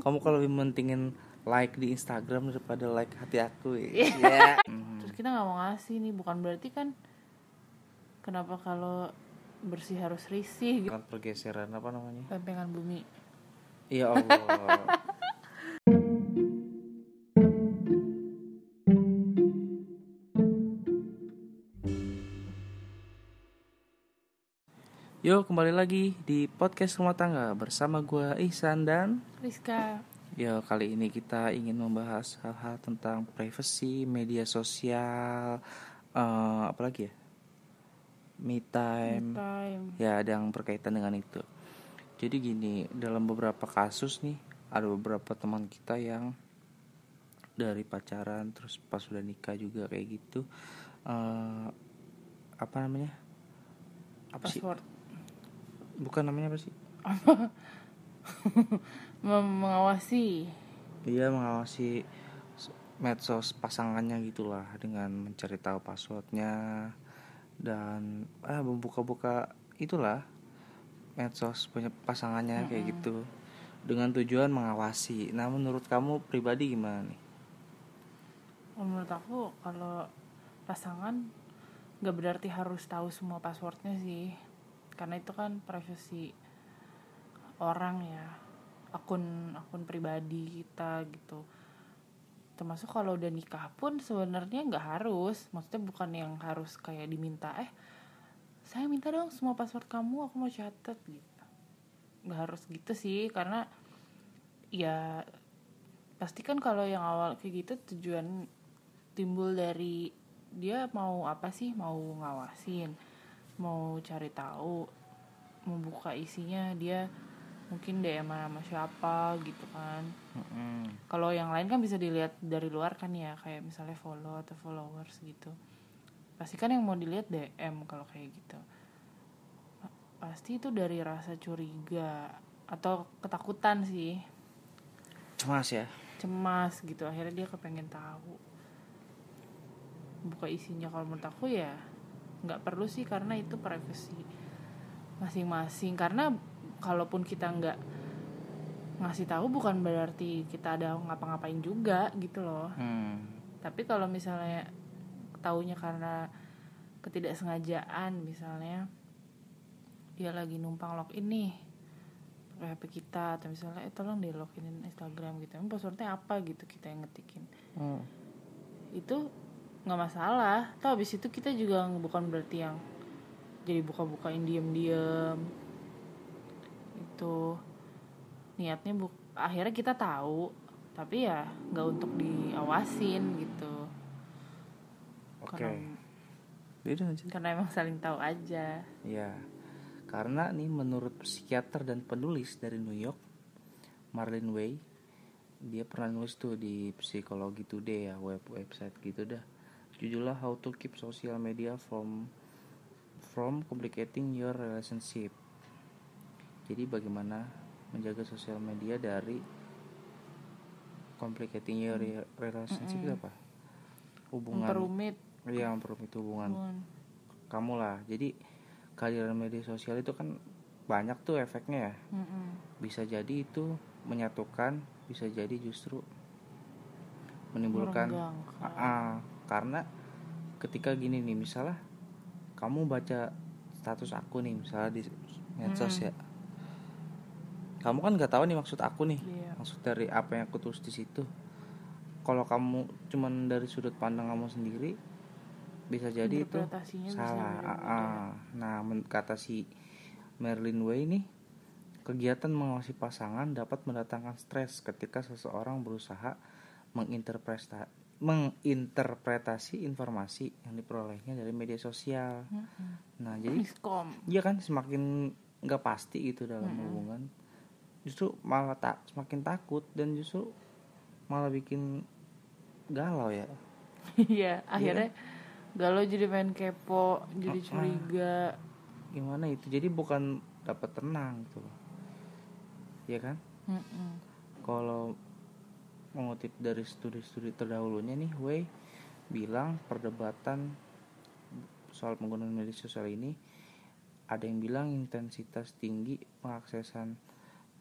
kamu kalau lebih mentingin like di Instagram daripada like hati aku ya. Iya. Iya. Terus kita nggak mau ngasih nih bukan berarti kan kenapa kalau bersih harus risih gitu. Kan pergeseran apa namanya? Lempengan bumi. Ya Allah Yo kembali lagi di podcast rumah tangga bersama gua Ihsan dan Rizka Ya kali ini kita ingin membahas hal-hal tentang privacy, media sosial, eh apa lagi ya? Me time. time Ya ada yang berkaitan dengan itu. Jadi gini, dalam beberapa kasus nih ada beberapa teman kita yang dari pacaran terus pas sudah nikah juga kayak gitu. eh apa namanya? Apa sih? Bukan namanya apa sih? Mengawasi Dia mengawasi medsos pasangannya gitulah dengan mencari tahu passwordnya dan ah membuka-buka itulah medsos punya pasangannya kayak gitu dengan tujuan mengawasi. Nah menurut kamu pribadi gimana nih? menurut aku kalau pasangan nggak berarti harus tahu semua passwordnya sih karena itu kan privasi orang ya akun akun pribadi kita gitu. Termasuk kalau udah nikah pun sebenarnya nggak harus. Maksudnya bukan yang harus kayak diminta eh saya minta dong semua password kamu aku mau catat gitu. Nggak harus gitu sih karena ya pasti kan kalau yang awal kayak gitu tujuan timbul dari dia mau apa sih mau ngawasin mau cari tahu mau buka isinya dia mungkin DM sama siapa gitu kan. Kalau yang lain kan bisa dilihat dari luar kan ya kayak misalnya follow atau followers gitu. Pasti kan yang mau dilihat DM kalau kayak gitu. Pasti itu dari rasa curiga atau ketakutan sih. Cemas ya. cemas gitu akhirnya dia kepengen tahu. Buka isinya kalau menurut aku ya nggak perlu sih karena itu privacy masing-masing karena kalaupun kita nggak ngasih tahu bukan berarti kita ada ngapa-ngapain juga gitu loh Hmm. tapi kalau misalnya taunya karena ketidaksengajaan misalnya dia lagi numpang login nih pakai HP kita atau misalnya eh tolong deh loginin Instagram gitu emang passwordnya apa gitu kita yang ngetikin Hmm. itu nggak masalah toh habis itu kita juga bukan berarti yang jadi buka-bukain diem-diem itu niatnya bu akhirnya kita tahu tapi ya nggak untuk diawasin gitu Oke. karena, Beda aja. karena emang saling tahu aja Ya, karena nih menurut psikiater dan penulis dari New York, Marlene Way, dia pernah nulis tuh di Psikologi Today ya, web website gitu dah. Judulnya How to Keep Social Media from from Complicating Your Relationship. Jadi bagaimana menjaga sosial media dari complicating your relationship itu apa? Hubungan. memperumit Iya, memperumit hubungan hubungan. kamu lah jadi kehadiran media sosial itu kan banyak tuh efeknya ya Mm-mm. bisa jadi itu menyatukan bisa jadi justru menimbulkan Merenggangkan. Karena ketika gini nih misalnya kamu baca status aku nih misalnya di medsos Hmm. ya kamu kan nggak tahu nih maksud aku nih Iya. maksud dari apa yang aku tulis di situ kalau kamu cuman dari sudut pandang kamu sendiri bisa jadi itu bisa salah beda-beda. ah, ah. nah kata si Merlin Way nih kegiatan mengawasi pasangan dapat mendatangkan stres ketika seseorang berusaha menginterpreta menginterpretasi informasi yang diperolehnya dari media sosial. Mm-mm. nah jadi miskom Iya kan semakin nggak pasti gitu dalam hubungan justru malah tak semakin takut dan justru malah bikin galau ya. Iya akhirnya galau jadi main kepo jadi ah. curiga. Gimana itu? Jadi bukan dapat tenang gitu loh. Iya kan? Kalau mengutip dari studi-studi terdahulunya nih Wei bilang perdebatan soal penggunaan media sosial ini ada yang bilang intensitas tinggi pengaksesan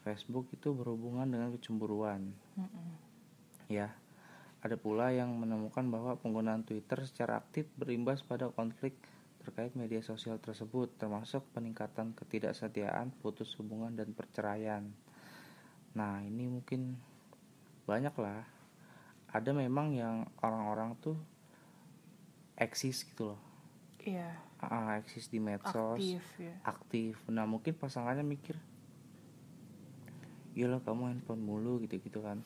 Facebook itu berhubungan dengan kecemburuan. Mm-mm. Ya, ada pula yang menemukan bahwa penggunaan Twitter secara aktif berimbas pada konflik terkait media sosial tersebut, termasuk peningkatan ketidaksetiaan, putus hubungan, dan perceraian. Nah, ini mungkin banyak lah. Ada memang yang orang-orang tuh eksis gitu loh, Iya, Ah, eksis di medsos, aktif ya. aktif. Nah, mungkin pasangannya mikir, Iyalah kamu handphone mulu gitu-gitu kan.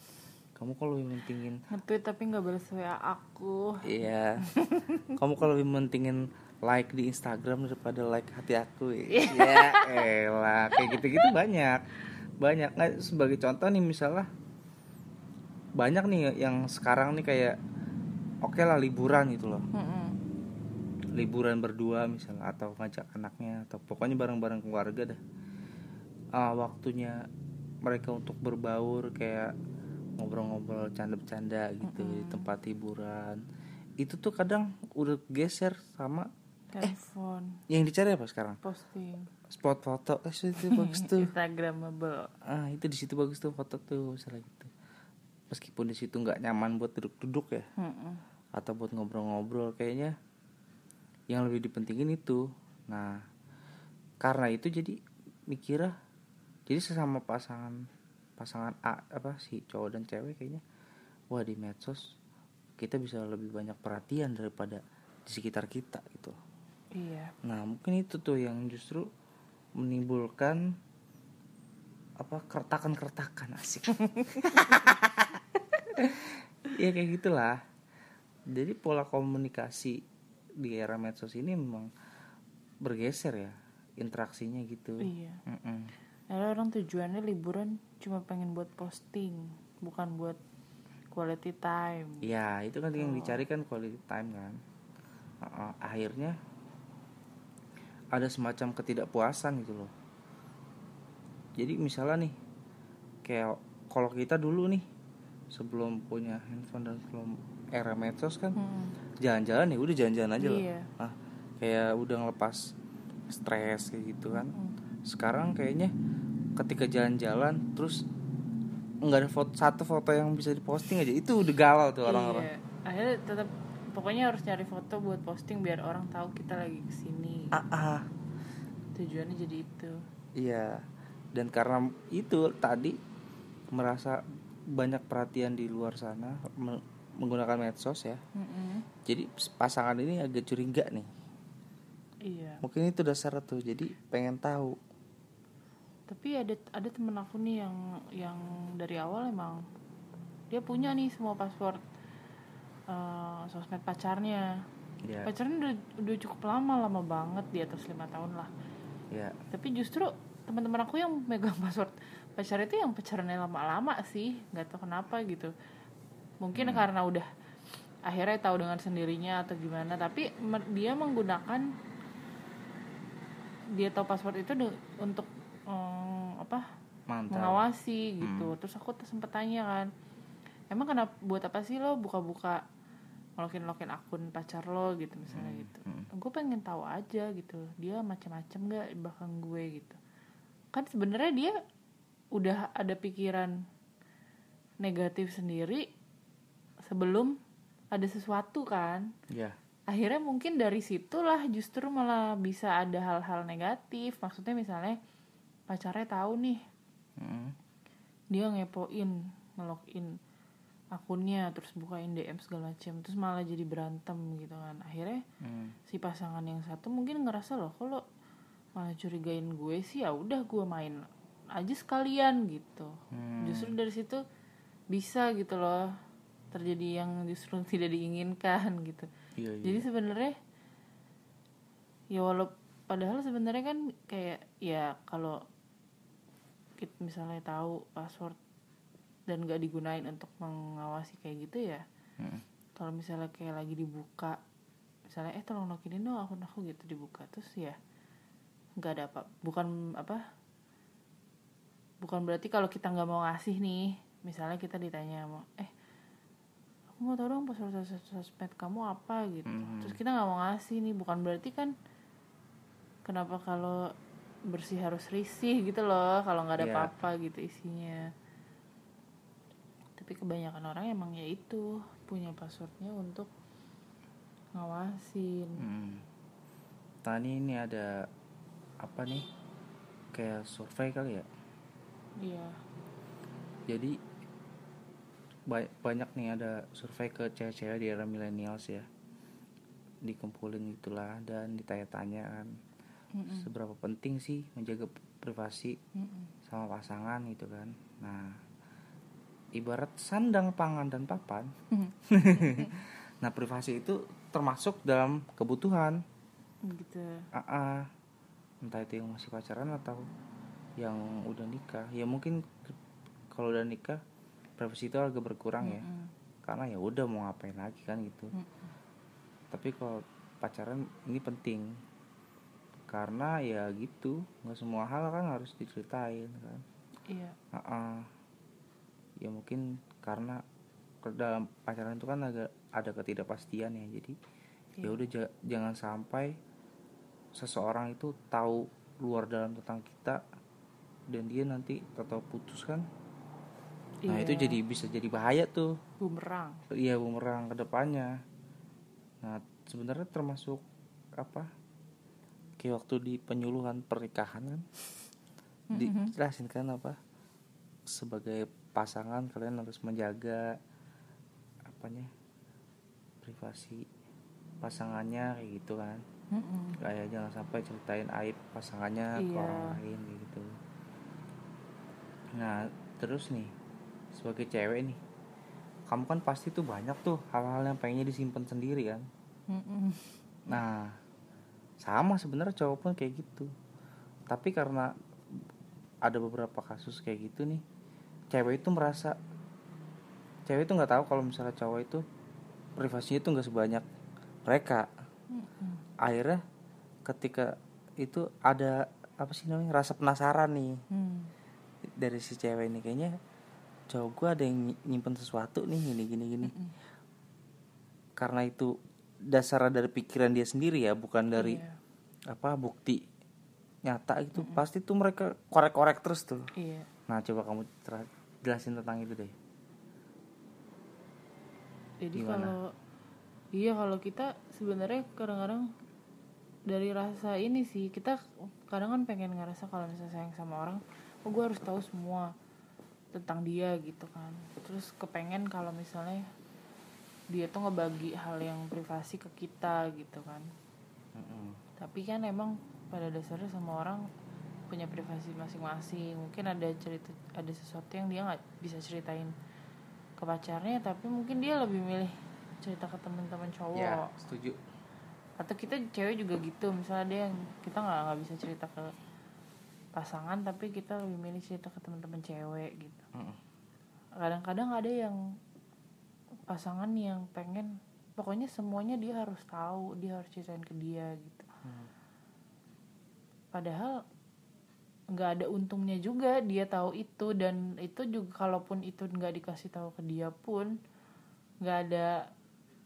Kamu kalau lebih mentingin Nge-tweet tapi nggak balas WA aku. Iya. Kamu kalau lebih mentingin like di Instagram daripada like hati aku ya. Ya elah, kayak gitu-gitu banyak. Banyak nggak sebagai contoh nih misalnya banyak nih yang sekarang nih kayak oke lah liburan gitu loh. Mm-mm. Liburan berdua misalnya atau ngajak anaknya atau pokoknya bareng-bareng keluarga dah. Ah, waktunya mereka untuk berbaur kayak ngobrol-ngobrol canda-canda gitu di tempat hiburan. Itu tuh kadang udah geser sama Handphone, yang dicari apa sekarang posting, spot foto eh itu bagus tuh Instagramable. ah itu di situ bagus tuh foto tuh misalnya gitu meskipun di situ nggak nyaman buat duduk-duduk ya Mm-mm. atau buat ngobrol-ngobrol kayaknya yang lebih dipentingin itu nah karena itu jadi mikirnya jadi sesama pasangan pasangan A apa sih cowok dan cewek kayaknya wah di medsos kita bisa lebih banyak perhatian daripada di sekitar kita gitu Iya, Nah mungkin itu tuh yang justru menimbulkan apa kertakan-kertakan asik. ya kayak gitulah. Jadi pola komunikasi di era medsos ini memang bergeser ya interaksinya gitu. iya. Mm-mm. Ada orang tujuannya liburan cuma pengen buat posting, bukan buat quality time. Ya itu kan yang dicari kan quality time kan. Uh-uh, akhirnya ada semacam ketidakpuasan gitu loh. Jadi misalnya nih, kayak kalau kita dulu nih sebelum punya handphone dan sebelum era medsos kan Mm. jalan-jalan ya udah jalan-jalan aja. Iya. Ah, kayak udah ngelepas stres kayak gitu kan. Mm. Sekarang kayaknya ketika jalan-jalan terus nggak ada foto satu foto yang bisa diposting aja itu udah galau tuh orang-orang. Iya. Akhirnya tetap pokoknya harus cari foto buat posting biar orang tahu kita lagi ke sini. Ah, ah. Tujuannya jadi itu. Iya. Dan karena itu tadi merasa banyak perhatian di luar sana me- menggunakan medsos ya. Mm-mm. Jadi pasangan ini agak curiga nih. Iya. Mungkin itu dasar tuh. Jadi pengen tahu. Tapi ada ada temen aku nih yang yang dari awal emang dia punya nih semua password eh, sosmed pacarnya. Ya. Pacarnya udah, udah cukup lama lama banget di atas lima tahun lah. Ya. Tapi justru teman-teman aku yang megang password pacar itu yang pacarannya lama-lama sih, nggak tahu kenapa gitu. Mungkin karena udah akhirnya tahu dengan sendirinya atau gimana. Tapi dia menggunakan dia tahu password itu untuk em, apa Mantap. mengawasi gitu terus aku sempet tanya kan emang kenapa buat apa sih lo buka-buka ngelokin lokin akun pacar lo gitu misalnya gitu gue pengen tahu aja gitu dia macam-macam gak belakang gue gitu kan sebenarnya dia udah ada pikiran negatif sendiri sebelum ada sesuatu kan Ya. akhirnya mungkin dari situlah justru malah bisa ada hal-hal negatif maksudnya misalnya pacarnya tahu nih Mm. dia ngepoin ngelogin akunnya terus bukain DM segala macam terus malah jadi berantem gitu kan akhirnya Mm. si pasangan yang satu mungkin ngerasa loh kalau malah curigain gue sih ya udah gue main aja sekalian gitu Hmm. justru dari situ bisa gitu loh terjadi yang justru tidak diinginkan gitu Iya, iya. jadi sebenarnya ya walau padahal sebenarnya kan kayak ya kalau kita misalnya tahu password dan gak digunain untuk mengawasi kayak gitu ya Mm. kalau misalnya kayak lagi dibuka misalnya eh tolong loginin dong akun aku gitu dibuka terus ya nggak ada apa bukan apa bukan berarti kalau kita nggak mau ngasih nih misalnya kita ditanya mau eh aku mau tahu dong password sos- sosmed kamu apa gitu Mhm. terus kita nggak mau ngasih nih bukan berarti kan kenapa kalau bersih harus risih gitu loh kalau nggak ada Iya. apa-apa gitu isinya tapi kebanyakan orang emang ya itu punya passwordnya untuk ngawasin Hmm. Tani ini ada apa nih? Kayak survei kali ya. Iya Jadi ba- banyak nih ada survei ke cewek-cewek di era millennials ya. Dikumpulin gitulah dan ditanya-tanya kan Mm-mm. seberapa penting sih menjaga privasi Mm-mm. sama pasangan gitu kan. Nah, ibarat sandang, pangan dan papan. nah, privasi itu termasuk dalam kebutuhan. gitu AA entah itu yang masih pacaran atau yang udah nikah. Ya mungkin kalau udah nikah privasi itu agak berkurang ya. Mm-mm. karena ya udah mau ngapain lagi kan gitu. Mm-mm. tapi kalau pacaran ini penting. Karena ya gitu nggak semua hal kan harus diceritain kan. Iya. AA ya mungkin karena dalam pacaran itu kan agak ada ketidakpastian ya. Jadi ya Iya. udah ja- jangan sampai seseorang itu tahu luar dalam tentang kita dan dia nanti atau putus kan? Nah itu Iya. jadi bisa jadi bahaya tuh. Bumerang. Iya bumerang ke depannya. Nah sebenarnya termasuk apa? Kayak waktu di penyuluhan pernikahan kan? Dijelasin kan apa? Sebagai pasangan kalian harus menjaga apanya? Privasi pasangannya kayak gitu kan? Mm-mm. kayak jangan sampai ceritain aib pasangannya ke Iya. orang lain gitu nah terus nih sebagai cewek nih kamu kan pasti tuh banyak tuh hal-hal yang pengennya disimpan sendiri kan Mm-mm. nah sama sebenarnya cowok pun kayak gitu tapi karena ada beberapa kasus kayak gitu nih cewek itu merasa cewek itu nggak tahu kalau misalnya cowok itu privasinya itu nggak sebanyak mereka Mm-mm. akhirnya ketika itu ada apa sih namanya rasa penasaran nih Mm. Dari si cewek ini kayaknya cowok gue ada yang ny- nyimpen sesuatu nih gini gini gini. Mm-mm. karena itu dasar dari pikiran dia sendiri ya bukan dari Iya. apa bukti nyata gitu pasti tuh mereka korek-korek terus tuh. Iya. Nah coba kamu jelasin tentang itu deh. Jadi kalau iya kalau kita sebenarnya kadang-kadang dari rasa ini sih kita kadang kan pengen ngerasa kalau misalnya sayang sama orang oh gue harus tahu semua tentang dia gitu kan. Terus kepengen kalau misalnya dia tuh ngebagi hal yang privasi ke kita gitu kan. Mm-mm. tapi kan emang pada dasarnya semua orang punya privasi masing-masing. Mungkin ada cerita ada sesuatu yang dia nggak bisa ceritain ke pacarnya tapi mungkin dia lebih milih cerita ke teman-teman cowok. Ya setuju. Atau kita cewek juga gitu. Misalnya dia yang kita nggak nggak bisa cerita ke pasangan tapi kita lebih milih cerita ke teman-teman cewek gitu. Kadang-kadang ada yang pasangan yang pengen pokoknya semuanya dia harus tahu dia harus ceritain ke dia gitu. Hmm. padahal nggak ada untungnya juga dia tahu itu dan itu juga kalaupun itu nggak dikasih tahu ke dia pun nggak ada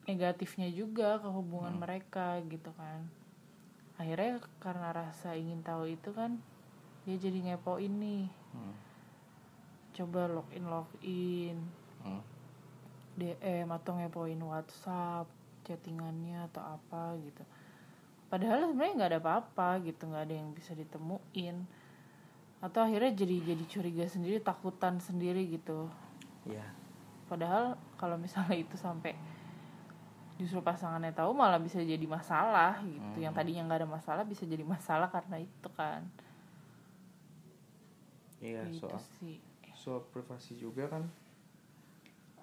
negatifnya juga ke hubungan mereka gitu kan. Akhirnya karena rasa ingin tahu itu kan dia jadi ngepoin nih Hmm. coba login login. Hmm. DM atau ngepoin WhatsApp chattingannya atau apa gitu. Padahal sebenarnya nggak ada apa-apa gitu nggak ada yang bisa ditemuin. Atau akhirnya jadi jadi curiga sendiri takutan sendiri gitu. Iya. padahal kalau misalnya itu sampai justru pasangannya tahu malah bisa jadi masalah gitu. Yang tadinya nggak ada masalah bisa jadi masalah karena itu kan Iya, gitu soal sih. soal privasi juga kan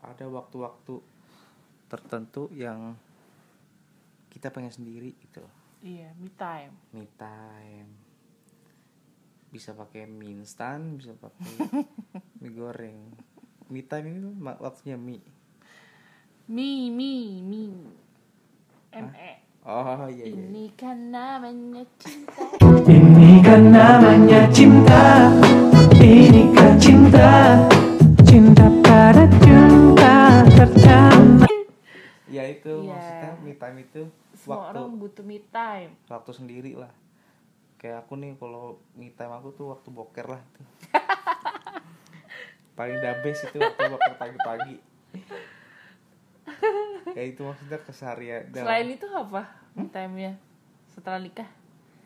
ada waktu-waktu tertentu yang kita pengen sendiri gitu iya me time. Me time. Bisa pakai mie instan bisa pakai mie goreng. Me time ini waktunya mie. Me me me me oh iya iya. Ini kan namanya cinta. Ini kan namanya cinta Ini cinta Cinta pada jumpa pertama ya itu Iya. maksudnya me time itu semua waktu orang butuh me time waktu sendiri lah kayak aku nih kalau me time aku tuh waktu boker lah itu paling best itu waktu boker pagi-pagi kayak itu maksudnya keseharian dalam- Selain itu apa me time-nya? Setelah nikah?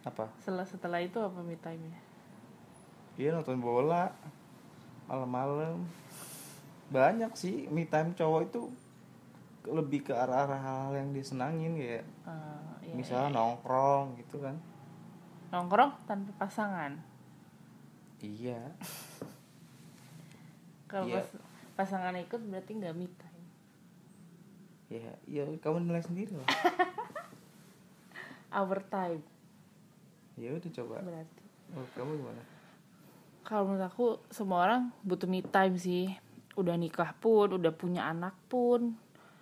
apa Setelah setelah itu apa me time-nya? Iya nonton bola. Malam-malam. Banyak sih me time cowok itu lebih ke arah-arah hal yang disenangin ya Eh, iya, misalnya nongkrong gitu kan. Nongkrong tanpa pasangan. iya. Kalau Iya. pas- pasangan ikut berarti nggak me time. ya ya kamu nilai sendiri lah. Our time. Ya udah coba. Berarti. oh, kamu gimana Kalau menurut aku semua orang butuh me time sih. Udah nikah pun, udah punya anak pun,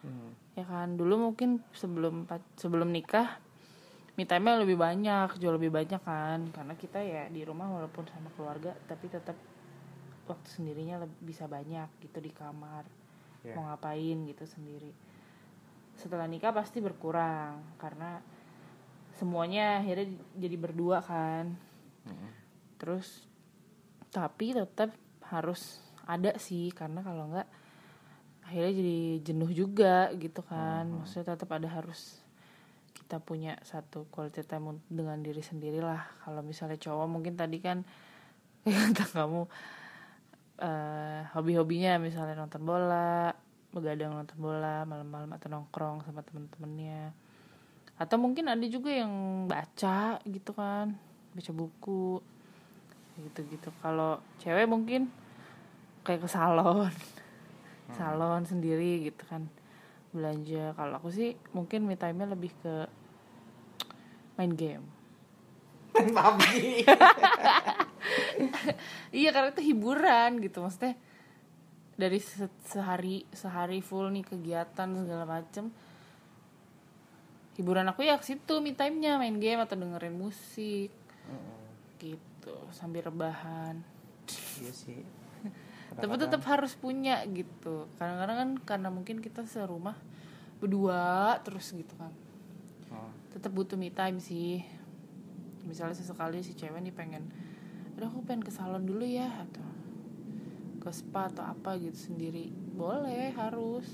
Hmm. ya kan. Dulu mungkin sebelum sebelum nikah me time-nya lebih banyak, jauh lebih banyak kan. Karena kita ya di rumah walaupun sama keluarga, tapi tetap waktu sendirinya leb- bisa banyak gitu di kamar. Ya. Mau ngapain gitu sendiri. Setelah nikah pasti berkurang karena semuanya akhirnya jadi berdua kan. Mm-mm. terus tapi tetap harus ada sih karena kalau enggak akhirnya jadi jenuh juga gitu kan. Maksudnya tetap ada harus kita punya satu quality time dengan diri sendiri lah. Kalau misalnya cowok mungkin tadi kan kata kamu eh hobi-hobinya misalnya nonton bola begadang nonton bola malam-malam atau nongkrong sama temen-temennya. Atau mungkin ada juga yang baca gitu kan baca buku gitu-gitu. Kalau cewek mungkin kayak ke salon. Salon sendiri gitu kan. Belanja. Kalau aku sih mungkin me time-nya lebih ke main game. Iya karena itu hiburan gitu. Maksudnya dari se- sehari sehari full nih kegiatan segala macem. Hiburan aku ya ke situ me time-nya main game atau dengerin musik gitu sambil rebahan. Iya sih. Tapi tetap harus punya gitu. Kadang-kadang kan karena mungkin kita serumah berdua terus gitu kan. Oh. tetap butuh me time sih. Misalnya sesekali si cewek nih pengen udah aku pengen ke salon dulu ya atau ke spa atau apa gitu sendiri. Boleh harus.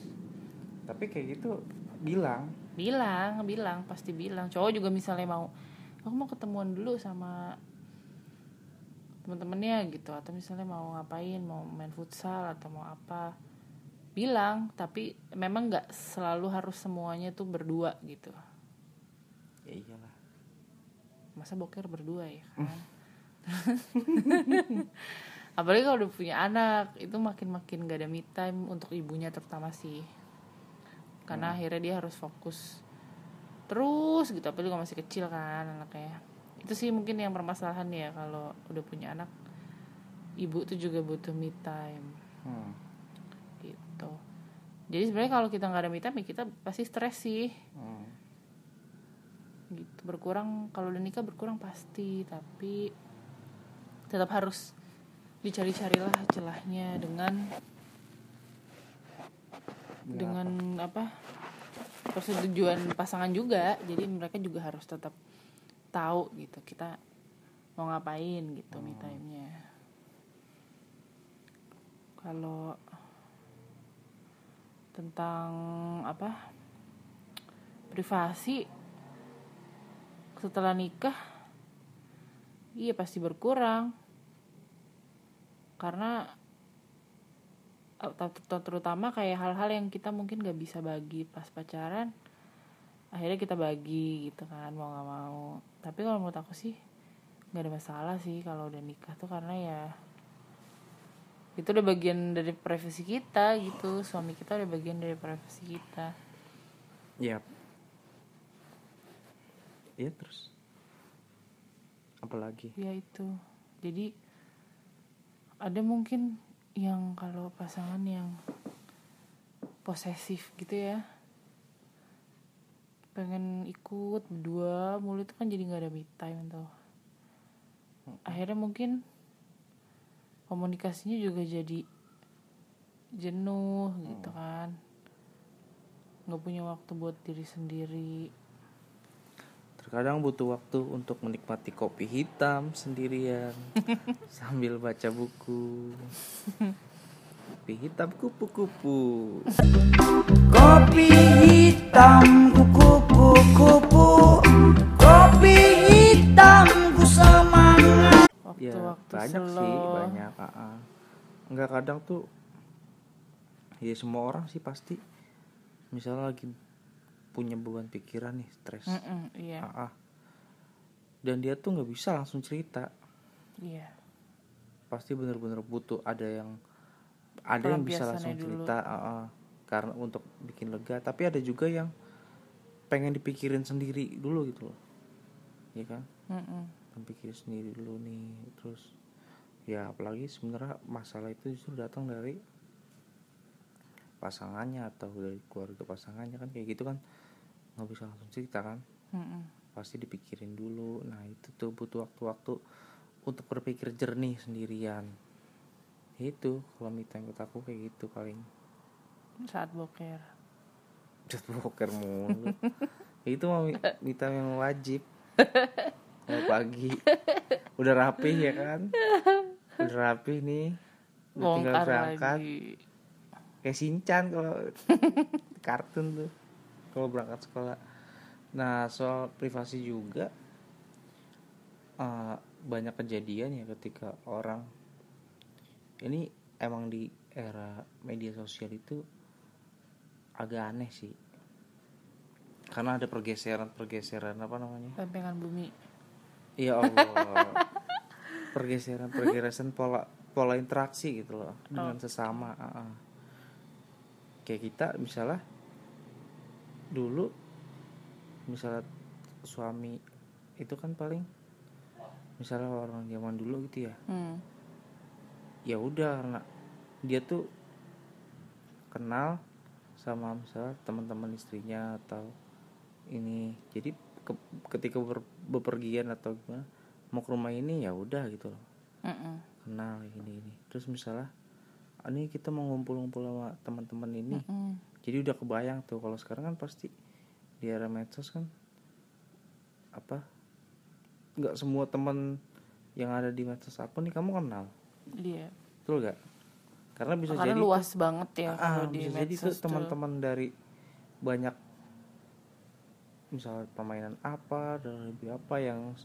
Tapi kayak gitu bilang. Bilang bilang pasti bilang. Cowok juga misalnya mau aku mau ketemuan dulu sama temen-temennya gitu atau misalnya mau ngapain mau main futsal atau mau apa bilang tapi memang nggak selalu harus semuanya tuh berdua gitu. Ya iyalah. Masa boker berdua ya kan? Apalagi kalau udah punya anak itu makin makin gak ada me time untuk ibunya terutama sih. Karena akhirnya dia harus fokus terus gitu apalagi kalau masih kecil kan anaknya itu sih mungkin yang permasalahan ya kalau udah punya anak ibu tuh juga butuh me time. Hmm. gitu. Jadi sebenarnya kalau kita nggak ada me time ya kita pasti stres sih. Hmm. gitu. Berkurang kalau udah nikah berkurang pasti tapi tetap harus dicari-carilah celahnya dengan dengan apa? Persetujuan pasangan juga. Jadi mereka juga harus tetap tahu gitu kita mau ngapain gitu me time-nya. Kalau tentang apa privasi setelah nikah iya pasti berkurang. Karena terutama kayak hal-hal yang kita mungkin gak bisa bagi pas pacaran akhirnya kita bagi gitu kan mau nggak mau tapi kalau menurut aku sih nggak ada masalah sih kalau udah nikah tuh karena ya itu udah bagian dari privasi kita gitu suami kita udah bagian dari privasi kita Yap. Iya terus. Apalagi? ya itu jadi ada mungkin yang kalau pasangan yang posesif gitu ya pengen ikut berdua mulu itu kan jadi nggak ada me time tuh. Akhirnya mungkin komunikasinya juga jadi jenuh gitu kan. Nggak punya waktu buat diri sendiri. Terkadang butuh waktu untuk menikmati kopi hitam sendirian sambil baca buku kopi hitam kupu-kupu. Kopi hitam kupu-kupu Kopi hitam ku semangat. Ya Waktu-waktu banyak slow. sih banyak ah, ah. nggak kadang tuh ya semua orang sih pasti misalnya lagi punya beban pikiran nih stres. Mm-mm, iya. Ah, ah. dan dia tuh nggak bisa langsung cerita. Iya. Pasti bener-bener butuh ada yang ada yang bisa langsung dulu. cerita ah, ah. karena untuk bikin lega tapi ada juga yang pengen dipikirin sendiri dulu gitu loh ya kan Mm-mm. pengen pikirin sendiri dulu nih terus ya apalagi sebenarnya masalah itu justru datang dari pasangannya atau dari keluarga pasangannya kan kayak gitu kan nggak bisa langsung cerita kan Mm-mm. pasti dipikirin dulu nah itu tuh butuh waktu-waktu untuk berpikir jernih sendirian itu kalau me time buat aku kayak gitu paling. Saat boker. Just poker mulu. Itu mah me me time yang wajib. Mau pagi. Udah rapih ya kan? Udah rapih nih. Udah tinggal berangkat. lagi. Kayak Shinchan kalau kartun tuh kalau berangkat sekolah. Nah soal privasi juga eh, banyak kejadian ya ketika orang ini emang di era media sosial itu agak aneh sih. Karena ada pergeseran pergeseran apa namanya? Lempengan bumi. Ya Allah. Pergeseran pergeseran pola pola interaksi gitu loh. Dengan sesama ah, ah. kayak kita misalnya dulu misalnya suami itu kan paling misalnya orang zaman dulu gitu ya. Hmm. Ya udah karena dia tuh kenal sama misalnya teman-teman istrinya atau ini. Jadi ke- ketika ber- bepergian atau gimana mau ke rumah ini ya udah gitu loh. Mm-mm. kenal ini ini. Terus misalnya "Ah, ini kita mau ngumpul-ngumpul sama teman-teman ini. Mm. jadi udah kebayang tuh kalau sekarang kan pasti di era medsos kan apa nggak semua teman yang ada di medsos aku nih kamu kenal iya. Betul gak karena bisa karena jadi luas banget ya ah, kalau di bisa jadi tuh teman-teman dari banyak misalnya permainan apa dan lebih apa yang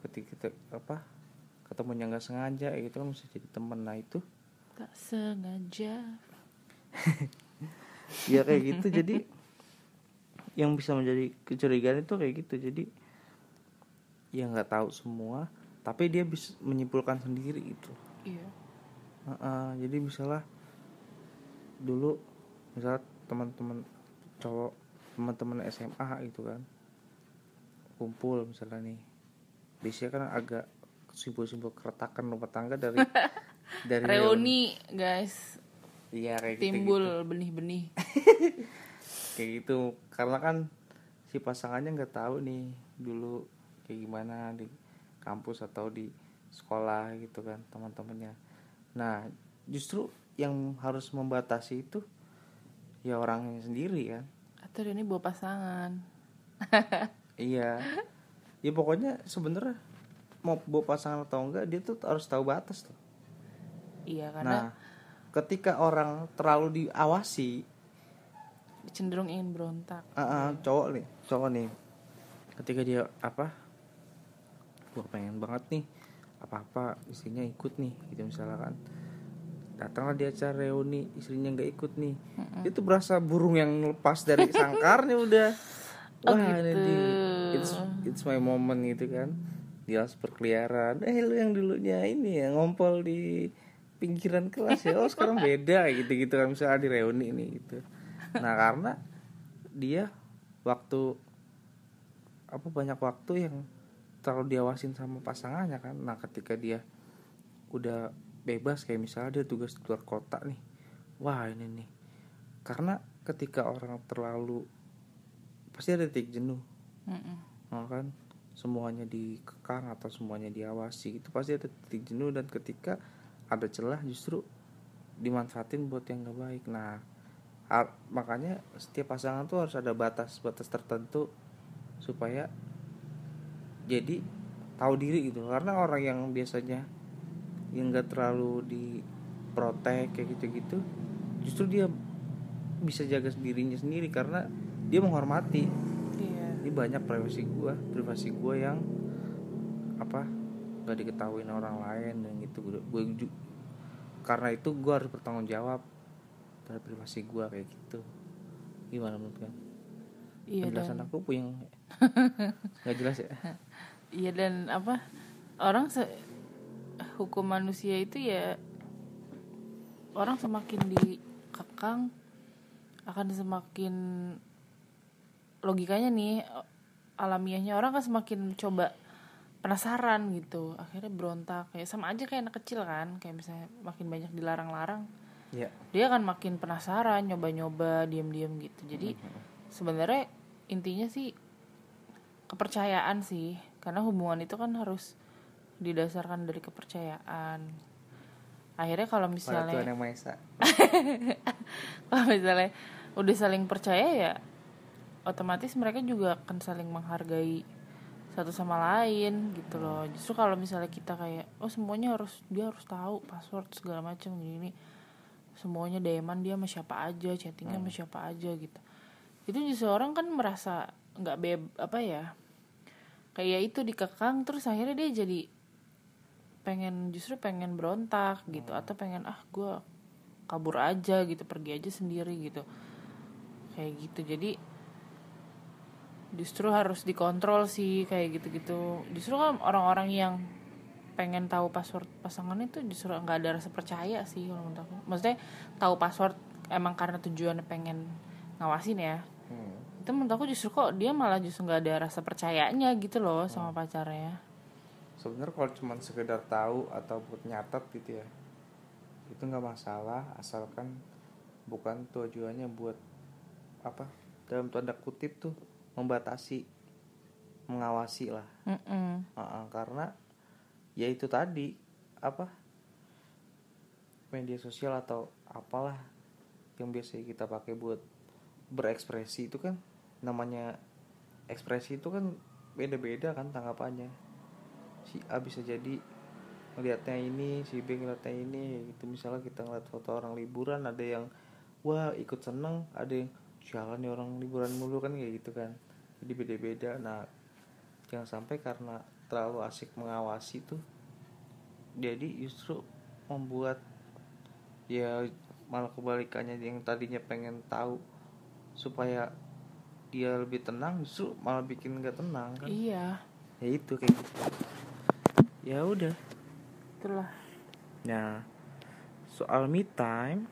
ketika kita apa ketemunya nggak sengaja gitu kan bisa jadi temen nah itu tak sengaja. Ya kayak gitu. Jadi yang bisa menjadi kecurigaan itu kayak gitu. Jadi ya nggak tahu semua tapi dia bisa menyimpulkan sendiri gitu iya. Heeh, jadi misalnya dulu misalnya teman-teman cowok teman-teman SMA gitu kan kumpul misalnya nih biasanya kan agak simbol-simbol keretakan rumah tangga dari dari reuni guys. Iya kayak gitu, timbul benih-benih. Kayak gitu karena kan si pasangannya nggak tahu nih dulu kayak gimana di kampus atau di sekolah gitu kan teman-temannya. Nah justru yang harus membatasi itu ya orangnya sendiri kan atau dia ini bawa pasangan. Iya. Ya pokoknya sebenarnya mau bawa pasangan atau enggak dia tuh harus tahu batas tuh. Iya nah karena ketika orang terlalu diawasi cenderung ingin berontak. Ah, ah, cowok nih cowok nih. Ketika dia apa gua pengen banget nih apa apa istrinya ikut nih gitu misalnya kan. Datanglah di acara reuni istrinya nggak ikut nih. Itu berasa burung yang lepas dari sangkarnya udah. Oh, wah ini gitu. di it's it's my moment gitu kan. Dia harus berkeliaran. Eh lu yang dulunya ini ya ngompol di pinggiran kelas ya. Oh sekarang beda gitu gitu kan. Misalnya di reuni nih gitu. Nah karena dia waktu apa banyak waktu yang terlalu diawasin sama pasangannya kan. Nah ketika dia udah bebas kayak misalnya dia tugas di luar kota nih. Wah ini nih. Karena ketika orang terlalu pasti ada titik jenuh. Mm-mm. nah, kan? Semuanya dikekang atau semuanya diawasi itu pasti ada titik jenuh. Dan ketika ada celah justru dimanfaatin buat yang gak baik. Nah makanya setiap pasangan tuh harus ada batas batas tertentu supaya jadi tahu diri gitu. Karena orang yang biasanya yang nggak terlalu diprotek kayak gitu-gitu justru dia bisa jaga dirinya sendiri karena dia menghormati. Iya. Ini banyak privasi gua privasi gua yang apa nggak diketahuin orang lain dan gitu. Gue karena itu gua harus bertanggung jawab terhadap privasi gua kayak gitu. Gimana menurut kamu iya penjelasan dan aku puyeng. Nggak jelas ya? Iya dan apa orang se- hukum manusia itu ya orang semakin dikekang akan semakin logikanya nih alamiahnya orang kan semakin coba penasaran gitu. Akhirnya berontak kayak sama aja kayak anak kecil kan kayak misalnya makin banyak dilarang-larang ya dia akan makin penasaran nyoba-nyoba diam-diam gitu. Jadi sebenarnya intinya sih kepercayaan sih karena hubungan itu kan harus didasarkan dari kepercayaan. Akhirnya kalau misalnya Tuhan yang Maha Esa. Kalau misalnya udah saling percaya ya otomatis mereka juga akan saling menghargai satu sama lain gitu loh. Justru kalau misalnya kita kayak oh semuanya harus dia harus tahu password segala macam gini semuanya deman dia sama siapa aja chattingnya sama siapa aja gitu itu justru orang kan merasa nggak beb apa ya kayak itu dikekang terus akhirnya dia jadi pengen justru pengen berontak gitu atau pengen ah gue kabur aja gitu pergi aja sendiri gitu. Kayak gitu. Jadi justru harus dikontrol sih kayak gitu-gitu. Justru kan orang-orang yang pengen tahu password pasangan itu justru nggak ada rasa percaya sih kalau menurut aku. Maksudnya tahu password emang karena tujuannya pengen ngawasin ya Hmm. itu menurut aku justru kok dia malah justru nggak ada rasa percayanya gitu loh sama pacarnya sebenarnya kalau cuma sekedar tahu atau buat nyatet gitu ya itu nggak masalah asalkan bukan tujuannya buat apa dalam tanda kutip tuh membatasi mengawasi lah Mm-mm. Heeh, karena ya itu tadi apa media sosial atau apalah yang biasa kita pakai buat berekspresi itu kan namanya ekspresi itu kan beda-beda kan tanggapannya. Si A bisa jadi ngelihatnya ini si B ngeliatnya ini gitu. Misalnya kita ngeliat foto orang liburan ada yang wah ikut seneng. Ada yang jalan nih orang liburan mulu kan kayak gitu kan. Jadi beda-beda. Nah jangan sampai karena terlalu asik mengawasi tuh jadi justru membuat ya malah kebalikannya yang tadinya pengen tahu supaya dia lebih tenang justru malah bikin nggak tenang kan? Iya. Ya itu kayak gitu. Ya udah. Itulah. Nah soal me time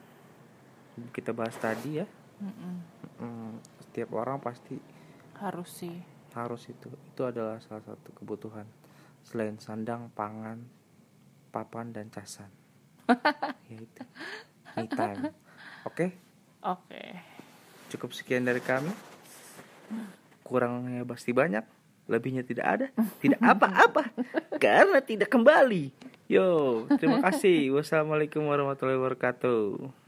kita bahas tadi ya. Mm-mm. Setiap orang pasti harus sih. harus itu. Itu adalah salah satu kebutuhan. Selain sandang pangan papan dan casan. Ya itu. Me time. Oke? Oke cukup sekian dari kami. Kurangnya pasti banyak lebihnya tidak ada. Tidak apa-apa karena tidak kembali. Yo terima kasih. Wassalamualaikum warahmatullahi wabarakatuh